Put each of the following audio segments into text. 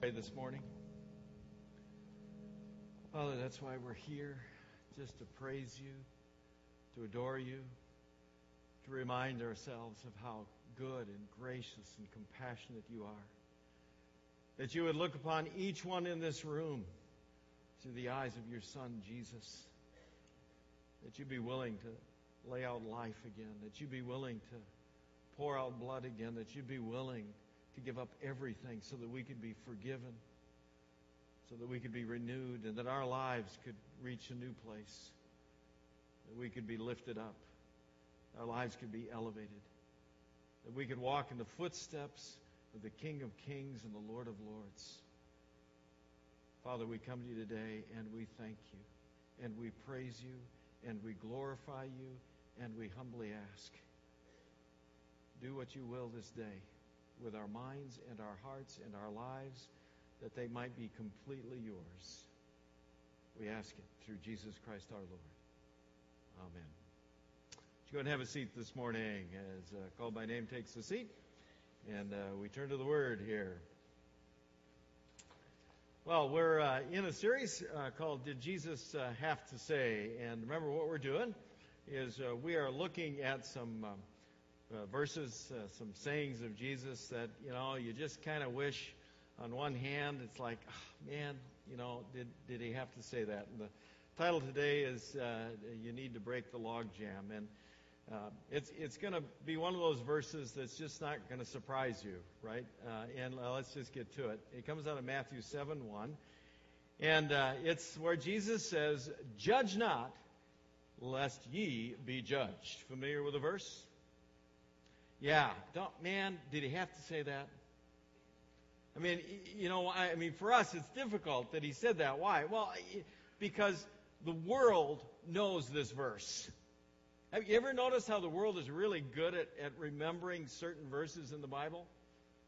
pray this morning. Father, that's why we're here, just to praise you, to adore you, to remind ourselves of how good and gracious and compassionate you are. That you would look upon each one in this room through the eyes of your Son, Jesus. That you be willing to lay out life again. That you be willing to pour out blood again. That you be willing to give up everything so that we could be forgiven, so that we could be renewed, and that our lives could reach a new place, that we could be lifted up, our lives could be elevated, that we could walk in the footsteps of the King of Kings and the Lord of Lords. Father, we come to you today and we thank you, and we praise you, and we glorify you, and we humbly ask. Do what you will this day with our minds and our hearts and our lives that they might be completely yours. We ask it through Jesus Christ our Lord. Amen. Let's go and have a seat this morning as uh, called by name takes the seat. And uh, we turn to the Word here. Well, we're uh, in a series uh, called Did Jesus uh, Have to Say? And remember what we're doing is uh, we are looking at some um, uh, verses, uh, some sayings of Jesus that, you know, you just kind of wish on one hand, it's like, oh, man, you know, did, did he have to say that? And the title today is uh, You Need to Break the Log Jam. And uh, it's it's going to be one of those verses that's just not going to surprise you, right? Uh, and uh, let's just get to it. It comes out of Matthew 7 1. And it's where Jesus says, Judge not, lest ye be judged. Familiar with the verse? Yeah, don't, man, did he have to say that? I mean, you know, I mean, for us, it's difficult that he said that. Why? Well, because the world knows this verse. Have you ever noticed how the world is really good at, at remembering certain verses in the Bible?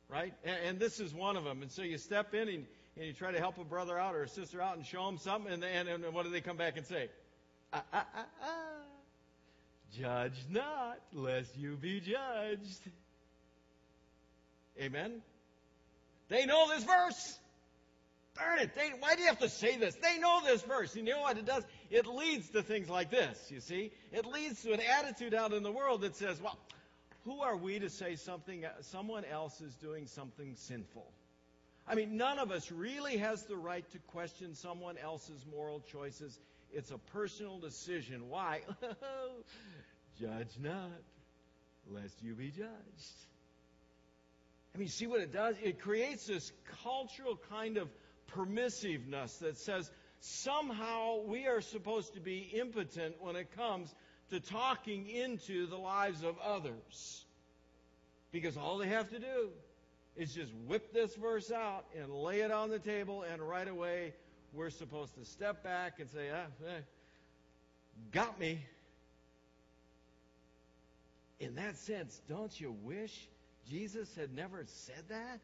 Right? And, and, this is one of them. And so you step in and, and, you try to help a brother out or a sister out and show them something, and, and, and what do they come back and say? Ah, ah, ah, ah. Judge not, lest you be judged. Amen? They know this verse. Darn it. They, why do you have to say this? They know this verse. You know what it does? It leads to things like this, you see? It leads to an attitude out in the world that says, well, who are we to say something, someone else is doing something sinful? I mean, none of us really has the right to question someone else's moral choices. It's a personal decision. Why? Judge not, lest you be judged. I mean, see what it does? It creates this cultural kind of permissiveness that says somehow we are supposed to be impotent when it comes to talking into the lives of others. Because all they have to do is just whip this verse out and lay it on the table, and right away we're supposed to step back and say, ah, eh, got me in that sense, don't you wish Jesus had never said that?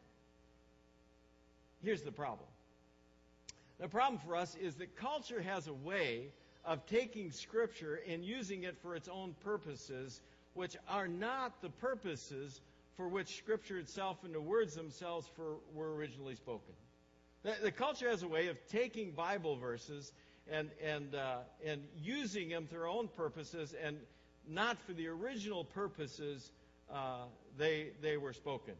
Here's the problem. The problem for us is that culture has a way of taking Scripture and using it for its own purposes, which are not the purposes for which Scripture itself and the words themselves for, were originally spoken. The, the, culture has a way of taking Bible verses and, and, uh, and using them for their own purposes and not for the original purposes uh, they, they were spoken.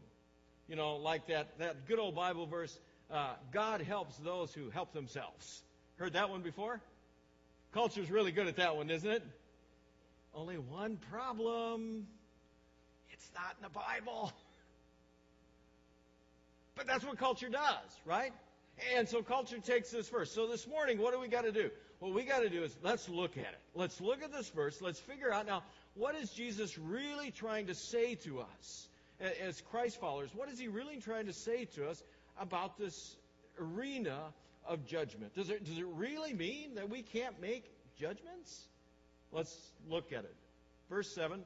You know, like that, that good old Bible verse, uh, God helps those who help themselves. Heard that one before? Culture's really good at that one, isn't it? Only one problem. It's not in the Bible. But that's what culture does, right? And so culture takes this first. So this morning, what do we got to do? What we got to do is let's look at it. Let's look at this verse. Let's figure out now what is Jesus really trying to say to us as Christ followers? What is he really trying to say to us about this arena of judgment? Does it, does it really mean that we can't make judgments? Let's look at it. Verse 7,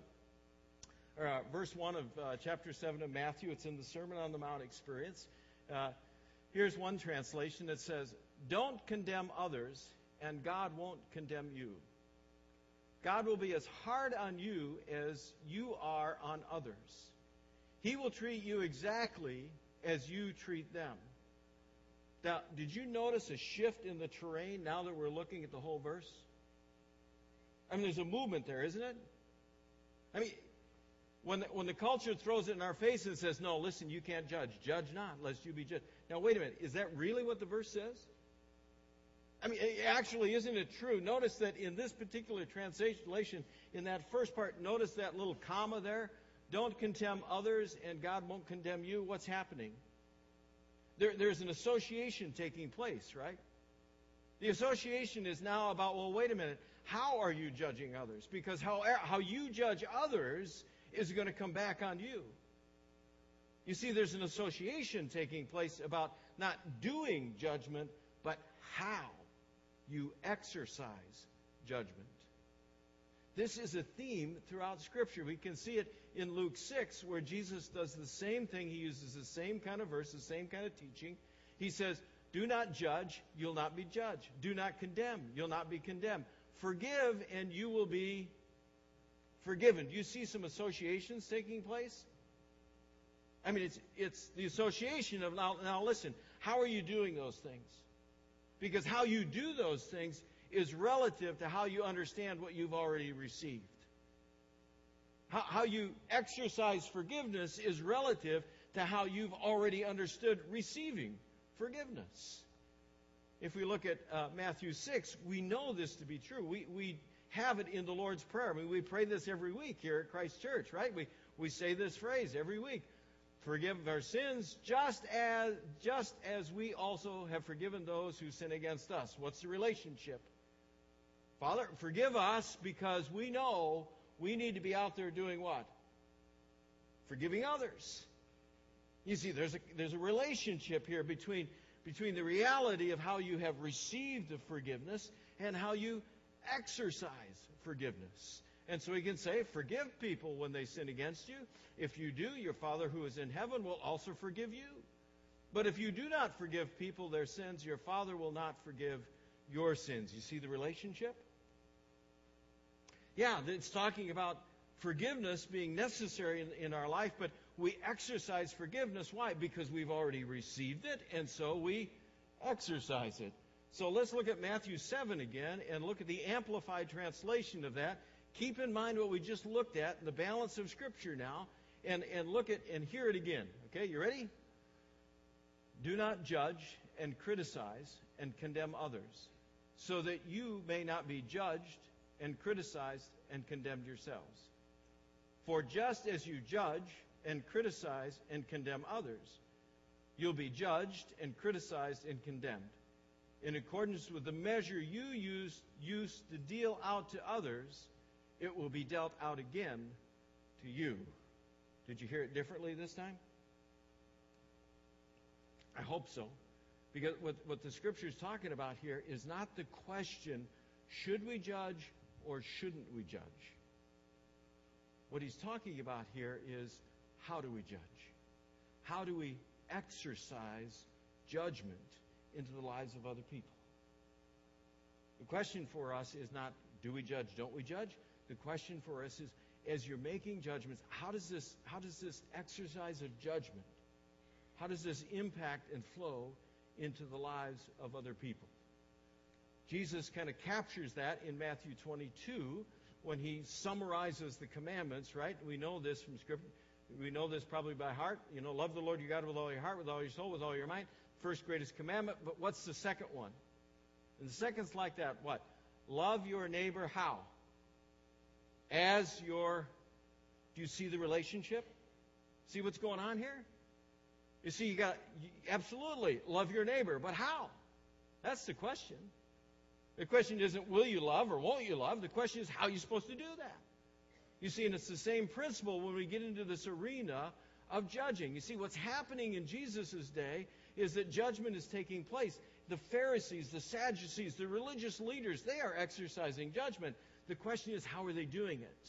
or, uh, verse 1 of uh, chapter 7 of Matthew. It's in the Sermon on the Mount experience. Uh, here's one translation that says, Don't condemn others and God won't condemn you. God will be as hard on you as you are on others. He will treat you exactly as you treat them. Now, did you notice a shift in the terrain now that we're looking at the whole verse? I mean, there's a movement there, isn't it? I mean, when the, when the culture throws it in our face and says, no, listen, you can't judge. Judge not, lest you be judged. Now, wait a minute. Is that really what the verse says? I mean, actually, isn't it true? Notice that in this particular translation, in that first part, notice that little comma there. Don't condemn others, and God won't condemn you. What's happening? There, there's an association taking place, right? The association is now about, well, wait a minute. How are you judging others? Because how, how you judge others is going to come back on you. You see, there's an association taking place about not doing judgment, but how you exercise judgment. This is a theme throughout Scripture. We can see it in Luke 6, where Jesus does the same thing. He uses the same kind of verse, the same kind of teaching. He says, Do not judge, you'll not be judged. Do not condemn, you'll not be condemned. Forgive, and you will be forgiven. Do you see some associations taking place? I mean, it's, it's the association of now, now listen, how are you doing those things? Because how you do those things is relative to how you understand what you've already received. How, how you exercise forgiveness is relative to how you've already understood receiving forgiveness. If we look at uh, Matthew 6, we know this to be true. We, we have it in the Lord's Prayer. I mean, we pray this every week here at Christ Church, right? We, we say this phrase every week. Forgive our sins just as, just as we also have forgiven those who sin against us. What's the relationship? Father, forgive us because we know we need to be out there doing what? Forgiving others. You see, there's a, there's a relationship here between, between the reality of how you have received the forgiveness and how you exercise forgiveness. And so he can say, Forgive people when they sin against you. If you do, your Father who is in heaven will also forgive you. But if you do not forgive people their sins, your Father will not forgive your sins. You see the relationship? Yeah, it's talking about forgiveness being necessary in, in our life, but we exercise forgiveness. Why? Because we've already received it, and so we exercise it. So let's look at Matthew 7 again and look at the amplified translation of that. Keep in mind what we just looked at, in the balance of Scripture now, and, and look at and hear it again. Okay, you ready? Do not judge and criticize and condemn others, so that you may not be judged and criticized and condemned yourselves. For just as you judge and criticize and condemn others, you'll be judged and criticized and condemned in accordance with the measure you use, use to deal out to others, it will be dealt out again to you. Did you hear it differently this time? I hope so. Because what, what the scripture is talking about here is not the question, should we judge or shouldn't we judge? What he's talking about here is, how do we judge? How do we exercise judgment into the lives of other people. The question for us is not do we judge, don't we judge? The question for us is as you're making judgments, how does this how does this exercise of judgment, how does this impact and flow into the lives of other people? Jesus kind of captures that in Matthew 22 when he summarizes the commandments, right? We know this from scripture. We know this probably by heart. You know, love the Lord your God with all your heart, with all your soul, with all your mind first greatest commandment, but what's the second one? And the second's like that. What? Love your neighbor how? As your. Do you see the relationship? See what's going on here? You see, you got absolutely love your neighbor, but how? That's the question. The question isn't will you love or won't you love? The question is how are you supposed to do that? You see, and it's the same principle when we get into this arena of judging. You see, what's happening in Jesus' day is that judgment is taking place. The Pharisees, the Sadducees, the religious leaders, they are exercising judgment. The question is, how are they doing it?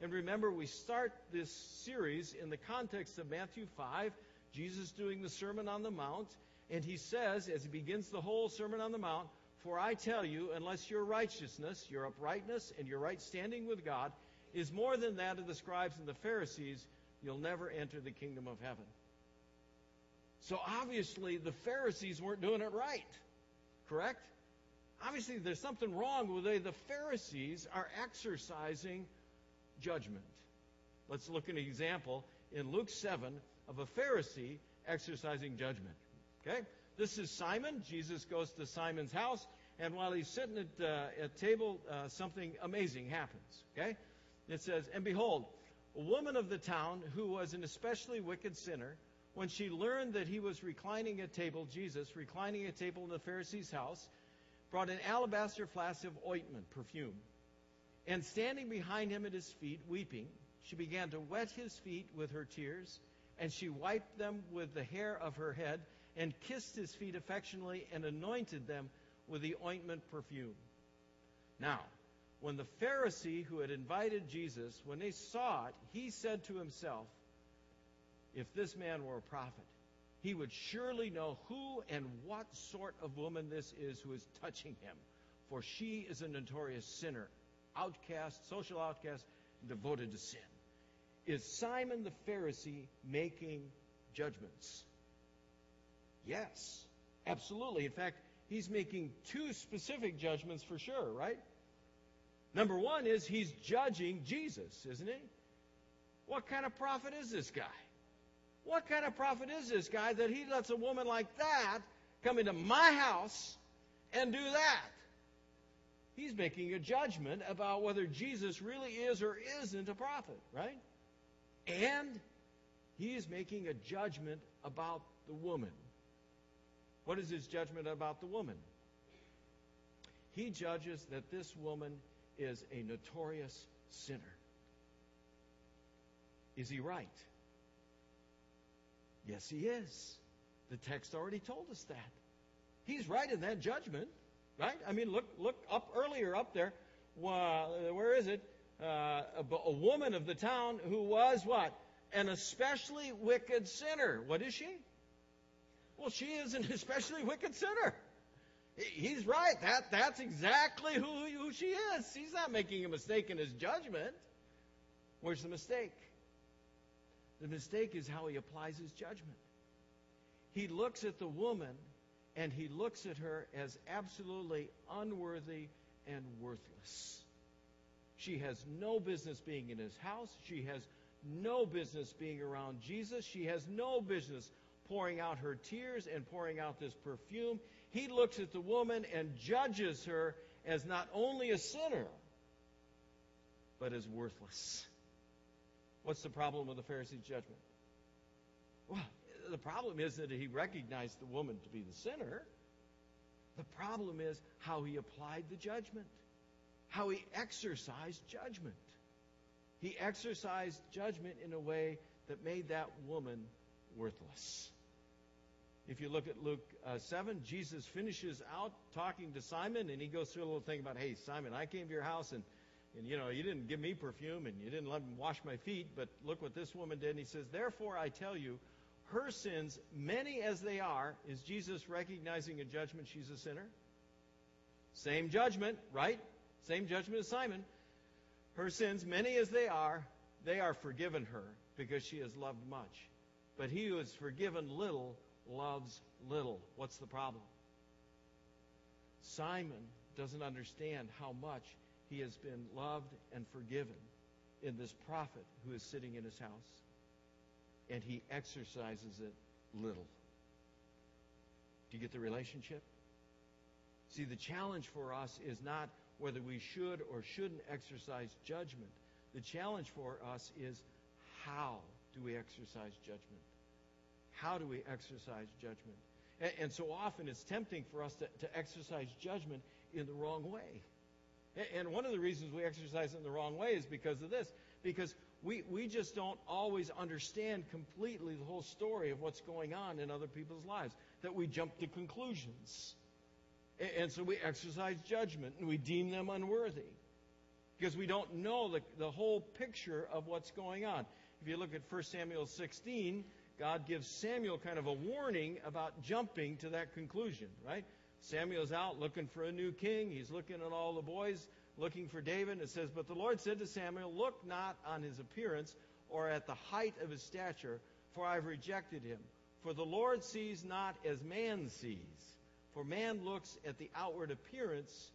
And remember, we start this series in the context of Matthew 5, Jesus doing the Sermon on the Mount, and he says, as he begins the whole Sermon on the Mount, For I tell you, unless your righteousness, your uprightness, and your right standing with God is more than that of the scribes and the Pharisees, you'll never enter the kingdom of heaven. So obviously the Pharisees weren't doing it right. Correct? Obviously there's something wrong with the way the Pharisees are exercising judgment. Let's look at an example in Luke 7 of a Pharisee exercising judgment. Okay? This is Simon. Jesus goes to Simon's house, and while he's sitting at uh, table, uh, something amazing happens. Okay? It says, And behold, a woman of the town who was an especially wicked sinner, when she learned that he was reclining at table, Jesus, reclining at table in the Pharisee's house, brought an alabaster flask of ointment, perfume. And standing behind him at his feet, weeping, she began to wet his feet with her tears, and she wiped them with the hair of her head, and kissed his feet affectionately, and anointed them with the ointment perfume. Now, when the Pharisee who had invited Jesus, when they saw it, he said to himself, If this man were a prophet, he would surely know who and what sort of woman this is who is touching him, for she is a notorious sinner, outcast, social outcast, devoted to sin. Is Simon the Pharisee making judgments? Yes, absolutely. In fact, he's making two specific judgments for sure, right? Number one is he's judging Jesus, isn't he? What kind of prophet is this guy? What kind of prophet is this guy that he lets a woman like that come into my house and do that? He's making a judgment about whether Jesus really is or isn't a prophet, right? And he is making a judgment about the woman. What is his judgment about the woman? He judges that this woman is a notorious sinner. Is he right? Yes, he is. The text already told us that. He's right in that judgment, right? I mean, look, look up earlier up there. where is it? Uh, a, woman of the town who was what? An especially wicked sinner. What is she? Well, she is an especially wicked sinner. He's right. That, that's exactly who, who she is. He's not making a mistake in his judgment. Where's the mistake? The mistake is how he applies his judgment. He looks at the woman and he looks at her as absolutely unworthy and worthless. She has no business being in his house. She has no business being around Jesus. She has no business pouring out her tears and pouring out this perfume. He looks at the woman and judges her as not only a sinner, but as worthless. What's the problem with the Pharisee's judgment? Well, the problem is that he recognized the woman to be the sinner. The problem is how he applied the judgment, how he exercised judgment. He exercised judgment in a way that made that woman worthless. If you look at Luke uh, 7, Jesus finishes out talking to Simon, and he goes through a little thing about, hey, Simon, I came to your house, and, and you know, you didn't give me perfume, and you didn't let me wash my feet, but look what this woman did. And he says, therefore, I tell you, her sins, many as they are, is Jesus recognizing a judgment she's a sinner? Same judgment, right? Same judgment as Simon. Her sins, many as they are, they are forgiven her because she has loved much. But he who is forgiven little loves little. What's the problem? Simon doesn't understand how much he has been loved and forgiven in this prophet who is sitting in his house. And he exercises it little. Do you get the relationship? See, the challenge for us is not whether we should or shouldn't exercise judgment. The challenge for us is how do we exercise judgment? How do we exercise judgment? And, and so often it's tempting for us to, to exercise judgment in the wrong way. And, one of the reasons we exercise it in the wrong way is because of this. Because we, we just don't always understand completely the whole story of what's going on in other people's lives. That we jump to conclusions. And, and so we exercise judgment and we deem them unworthy. Because we don't know the, the whole picture of what's going on. If you look at 1 Samuel 16, God gives Samuel kind of a warning about jumping to that conclusion, right? Samuel's out looking for a new king. He's looking at all the boys, looking for David. It says, But the Lord said to Samuel, Look not on his appearance or at the height of his stature, for I have rejected him. For the Lord sees not as man sees. For man looks at the outward appearance,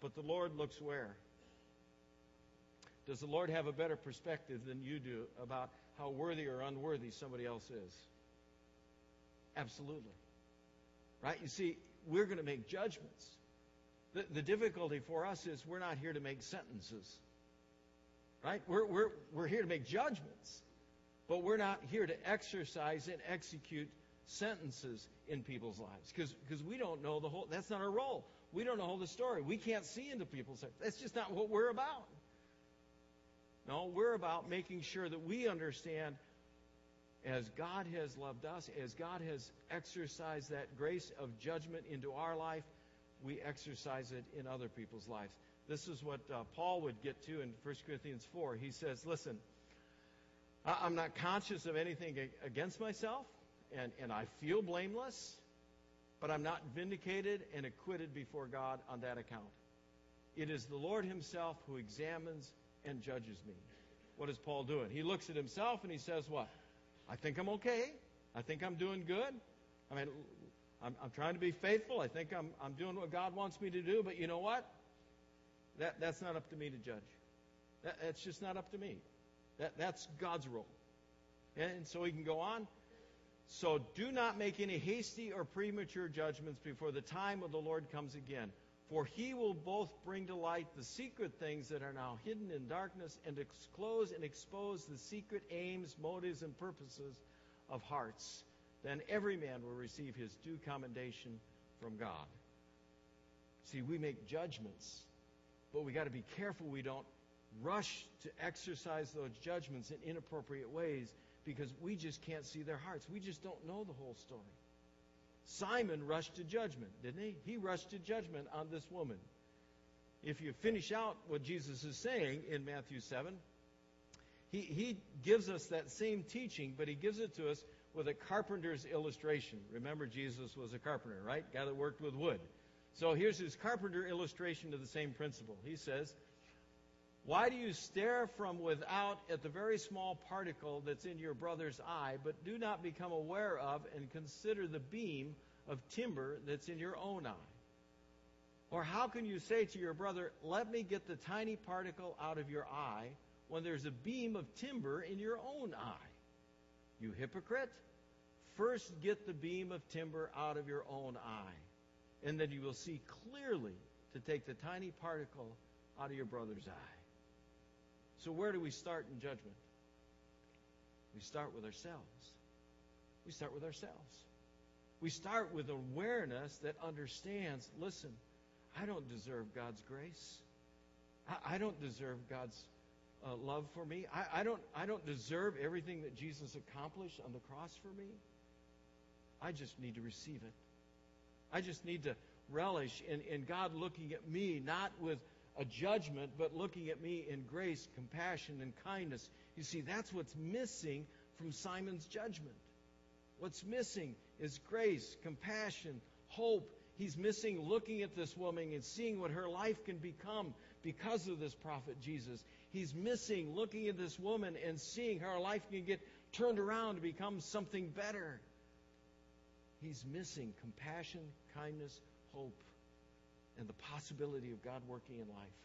but the Lord looks where? Does the Lord have a better perspective than you do about how worthy or unworthy somebody else is? Absolutely. Right? You see, we're going to make judgments. The, the difficulty for us is we're not here to make sentences. Right? We're, we're, we're here to make judgments. But we're not here to exercise and execute sentences in people's lives because we don't know the whole that's not our role we don't know the story we can't see into people's lives that's just not what we're about no we're about making sure that we understand as god has loved us as god has exercised that grace of judgment into our life we exercise it in other people's lives this is what uh, paul would get to in 1 corinthians 4 he says listen i'm not conscious of anything against myself and, and I feel blameless, but I'm not vindicated and acquitted before God on that account. It is the Lord Himself who examines and judges me. What is Paul doing? He looks at himself and he says, What? I think I'm okay. I think I'm doing good. I mean, I'm, I'm trying to be faithful. I think I'm, I'm doing what God wants me to do, but you know what? That, that's not up to me to judge. That, that's just not up to me. That, that's God's role. And so he can go on so do not make any hasty or premature judgments before the time of the Lord comes again. For he will both bring to light the secret things that are now hidden in darkness and disclose and expose the secret aims, motives, and purposes of hearts. Then every man will receive his due commendation from God. See, we make judgments, but we got to be careful we don't rush to exercise those judgments in inappropriate ways because we just can't see their hearts. We just don't know the whole story. Simon rushed to judgment, didn't he? He rushed to judgment on this woman. If you finish out what Jesus is saying in Matthew 7, he, he gives us that same teaching, but he gives it to us with a carpenter's illustration. Remember, Jesus was a carpenter, right? Guy that worked with wood. So here's his carpenter illustration of the same principle. He says, why do you stare from without at the very small particle that's in your brother's eye, but do not become aware of and consider the beam of timber that's in your own eye? Or how can you say to your brother, Let me get the tiny particle out of your eye, when there's a beam of timber in your own eye? You hypocrite! First get the beam of timber out of your own eye, and then you will see clearly to take the tiny particle out of your brother's eye. So, where do we start in judgment? We start with ourselves. We start with ourselves. We start with awareness that understands listen, I don't deserve God's grace. I, don't deserve God's uh, love for me. I, I, don't, I don't deserve everything that Jesus accomplished on the cross for me. I just need to receive it. I just need to relish in, in God looking at me, not with a judgment, but looking at me in grace, compassion, and kindness. You see, that's what's missing from Simon's judgment. What's missing is grace, compassion, hope. He's missing looking at this woman and seeing what her life can become because of this prophet Jesus. He's missing looking at this woman and seeing how her life can get turned around to become something better. He's missing compassion, kindness, hope and the possibility of God working in life.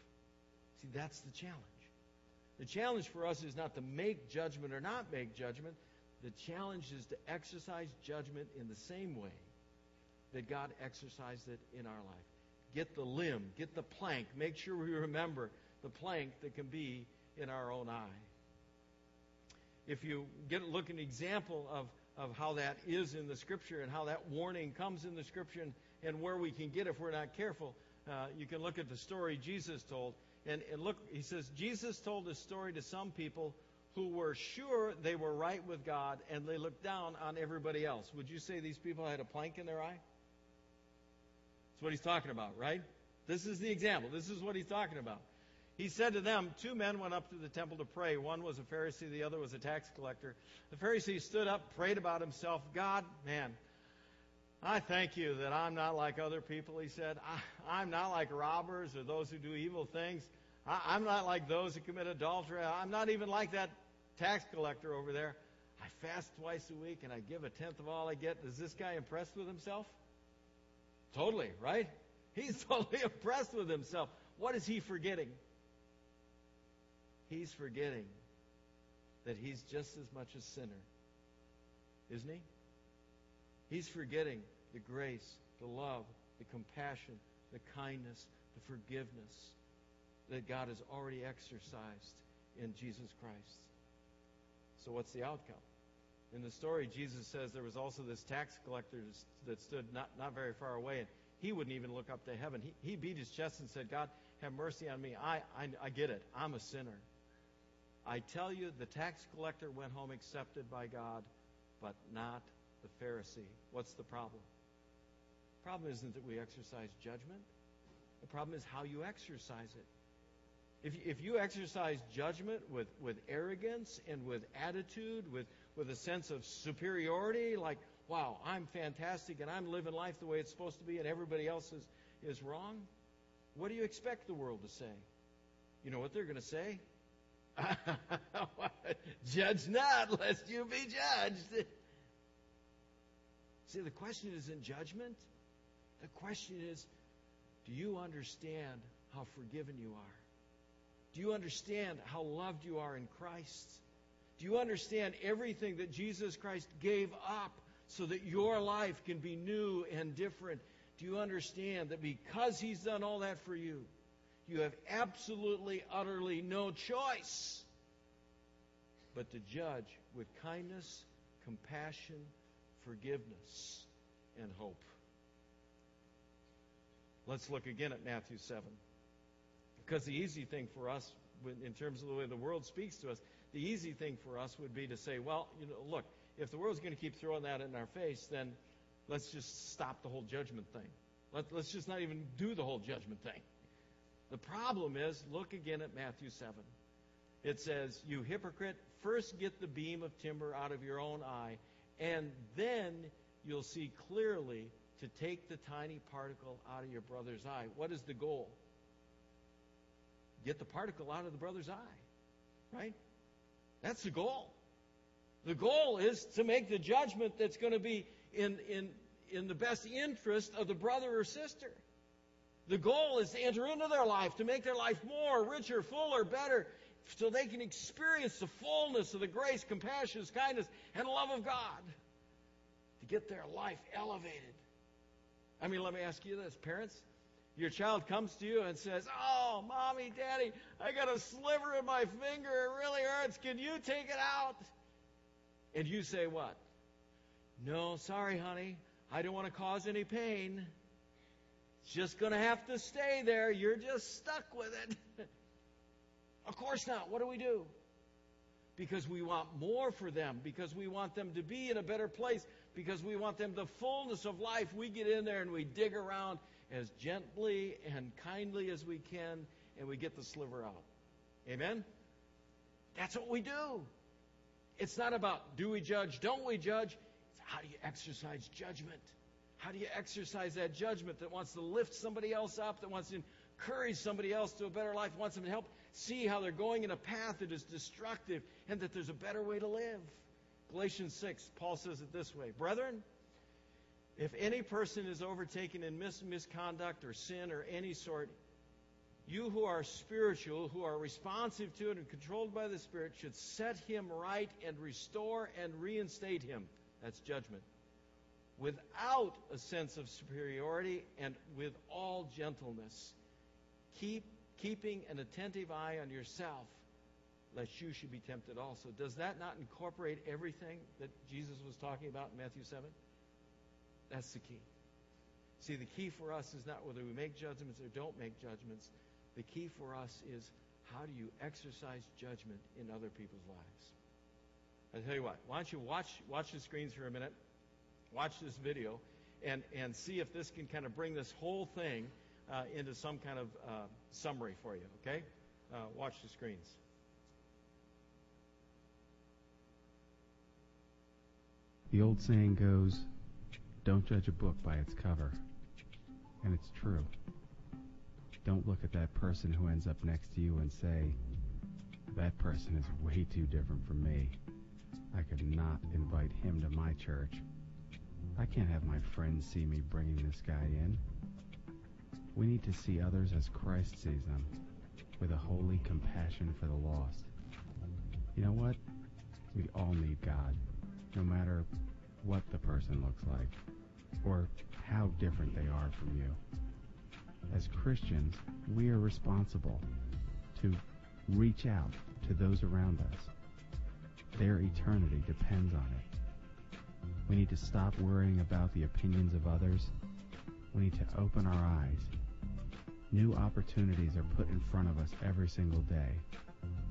See, that's the challenge. The challenge for us is not to make judgment or not make judgment. The challenge is to exercise judgment in the same way that God exercised it in our life. Get the limb, get the plank. Make sure we remember the plank that can be in our own eye. If you get look an example of, of how that is in the Scripture and how that warning comes in the Scripture and, and where we can get if we're not careful, uh, you can look at the story Jesus told. And, and look, he says, Jesus told this story to some people who were sure they were right with God and they looked down on everybody else. Would you say these people had a plank in their eye? That's what he's talking about, right? This is the example. This is what he's talking about. He said to them, Two men went up to the temple to pray. One was a Pharisee, the other was a tax collector. The Pharisee stood up, prayed about himself. God, man, I thank you that I'm not like other people, he said. I, am not like robbers or those who do evil things. I, I'm not like those who commit adultery. I'm not even like that tax collector over there. I fast twice a week and I give a tenth of all I get. Is this guy impressed with himself? Totally, right? He's totally impressed with himself. What is he forgetting? He's forgetting that he's just as much a sinner, isn't he? He's forgetting the grace, the love, the compassion, the kindness, the forgiveness that God has already exercised in Jesus Christ. So, what's the outcome? In the story, Jesus says there was also this tax collector that stood not, not very far away, and he wouldn't even look up to heaven. He, he beat his chest and said, God, have mercy on me. I, I, I get it. I'm a sinner. I tell you, the tax collector went home accepted by God, but not the Pharisee. What's the problem? The problem isn't that we exercise judgment. The problem is how you exercise it. If you, if you exercise judgment with, with arrogance and with attitude, with, with a sense of superiority, like, wow, I'm fantastic and I'm living life the way it's supposed to be and everybody else is, is wrong, what do you expect the world to say? You know what they're going to say? Judge not, lest you be judged. See, the question isn't judgment. The question is, do you understand how forgiven you are? Do you understand how loved you are in Christ? Do you understand everything that Jesus Christ gave up so that your life can be new and different? Do you understand that because He's done all that for you, you have absolutely, utterly no choice but to judge with kindness, compassion, forgiveness, and hope. Let's look again at Matthew 7. Because the easy thing for us, in terms of the way the world speaks to us, the easy thing for us would be to say, well, you know, look, if the world's going to keep throwing that in our face, then let's just stop the whole judgment thing. Let, us just not even do the whole judgment thing. The problem is, look again at Matthew 7. It says, You hypocrite, first get the beam of timber out of your own eye, and then you'll see clearly to take the tiny particle out of your brother's eye. What is the goal? Get the particle out of the brother's eye. Right? That's the goal. The goal is to make the judgment that's going to be in, in, in the best interest of the brother or sister. The goal is to enter into their life, to make their life more, richer, fuller, better, so they can experience the fullness of the grace, compassion, kindness, and love of God. To get their life elevated. I mean, let me ask you this, parents. Your child comes to you and says, Oh, mommy, daddy, I got a sliver in my finger. It really hurts. Can you take it out? And you say what? No, sorry, honey. I don't want to cause any pain. It's just going to have to stay there. You're just stuck with it. of course not. What do we do? Because we want more for them, because we want them to be in a better place, because we want them the fullness of life. We get in there and we dig around as gently and kindly as we can, and we get the sliver out. Amen? That's what we do. It's not about do we judge, don't we judge. It's how do you exercise judgment? How do you exercise that judgment that wants to lift somebody else up, that wants to encourage somebody else to a better life, wants them to help see how they're going in a path that is destructive and that there's a better way to live? Galatians 6, Paul says it this way Brethren, if any person is overtaken in mis- misconduct or sin or any sort, you who are spiritual, who are responsive to it and controlled by the Spirit, should set him right and restore and reinstate him. That's judgment. Without a sense of superiority and with all gentleness. Keep keeping an attentive eye on yourself, lest you should be tempted also. Does that not incorporate everything that Jesus was talking about in Matthew 7? That's the key. See, the key for us is not whether we make judgments or don't make judgments. The key for us is how do you exercise judgment in other people's lives? I tell you what, why don't you watch watch the screens for a minute, watch this video, and and see if this can kind of bring this whole thing uh, into some kind of uh, summary for you. Okay, uh, watch the screens. The old saying goes, "Don't judge a book by its cover," and it's true. Don't look at that person who ends up next to you and say, that person is way too different from me. I could not invite him to my church. I can't have my friends see me bringing this guy in. We need to see others as Christ sees them, with a holy compassion for the lost. You know what? We all need God, no matter what the person looks like, or how different they are from you. As Christians, we are responsible to reach out to those around us. Their eternity depends on it. We need to stop worrying about the opinions of others. We need to open our eyes. New opportunities are put in front of us every single day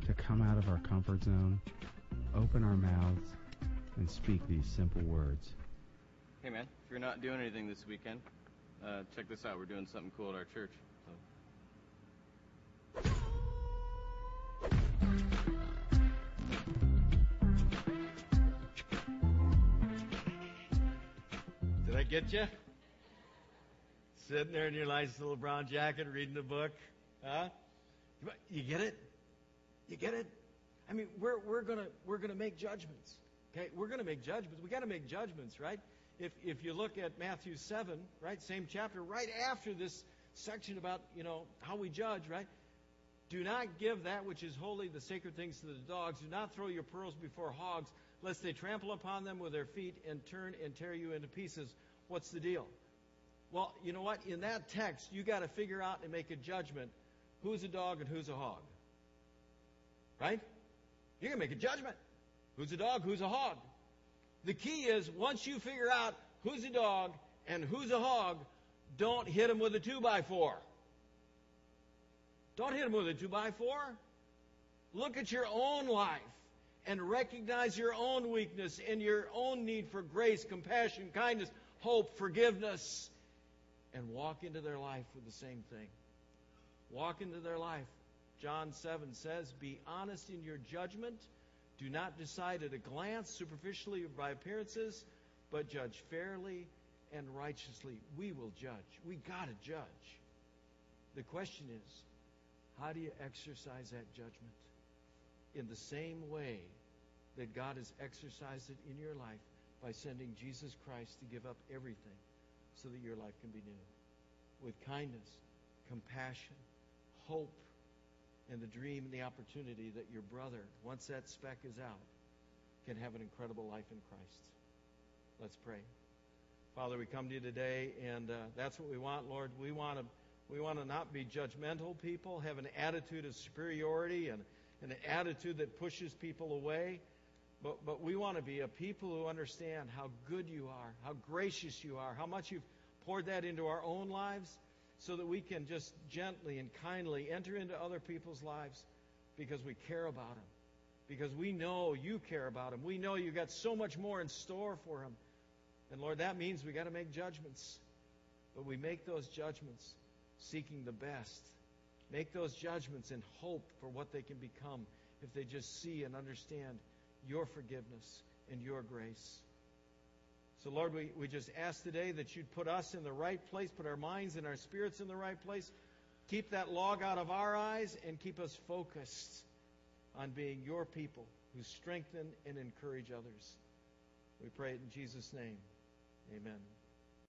to come out of our comfort zone, open our mouths, and speak these simple words. Hey man, if you're not doing anything this weekend, uh, check this out. We're doing something cool at our church. So. Did I get you? Sitting there in your nice little brown jacket reading a book. Huh? You get it? You get it? I mean, we're, we're gonna we're gonna make judgments. Okay, we're gonna make judgments. We got to make judgments, right? If if you look at Matthew seven, right, same chapter, right after this section about you know how we judge, right? Do not give that which is holy, the sacred things, to the dogs. Do not throw your pearls before hogs, lest they trample upon them with their feet and turn and tear you into pieces. What's the deal? Well, you know what? In that text, you got to figure out and make a judgment who's a dog and who's a hog. Right? You're going to make a judgment. Who's a dog? Who's a hog? The key is once you figure out who's a dog and who's a hog, don't hit them with a two by four. Don't hit them with a two by four. Look at your own life and recognize your own weakness and your own need for grace, compassion, kindness, hope, forgiveness, and walk into their life with the same thing. Walk into their life. John 7 says, Be honest in your judgment. Do not decide at a glance, superficially, by appearances, but judge fairly and righteously. We will judge. We got to judge. The question is, how do you exercise that judgment? In the same way that God has exercised it in your life by sending Jesus Christ to give up everything so that your life can be new. With kindness, compassion, hope, and the dream and the opportunity that your brother, once that speck is out, can have an incredible life in Christ. Let's pray. Father, we come to you today, and uh, that's what we want, Lord. We want to we want to not be judgmental people, have an attitude of superiority and, and an attitude that pushes people away. But, but we want to be a people who understand how good you are, how gracious you are, how much you've poured that into our own lives so that we can just gently and kindly enter into other people's lives because we care about them. Because we know you care about them. We know you've got so much more in store for them. And Lord, that means we got to make judgments. But we make those judgments seeking the best. Make those judgments in hope for what they can become if they just see and understand your forgiveness and your grace. So, Lord, we, we just ask today that you'd put us in the right place, put our minds and our spirits in the right place, keep that log out of our eyes, and keep us focused on being your people who strengthen and encourage others. We pray it in Jesus' name. Amen.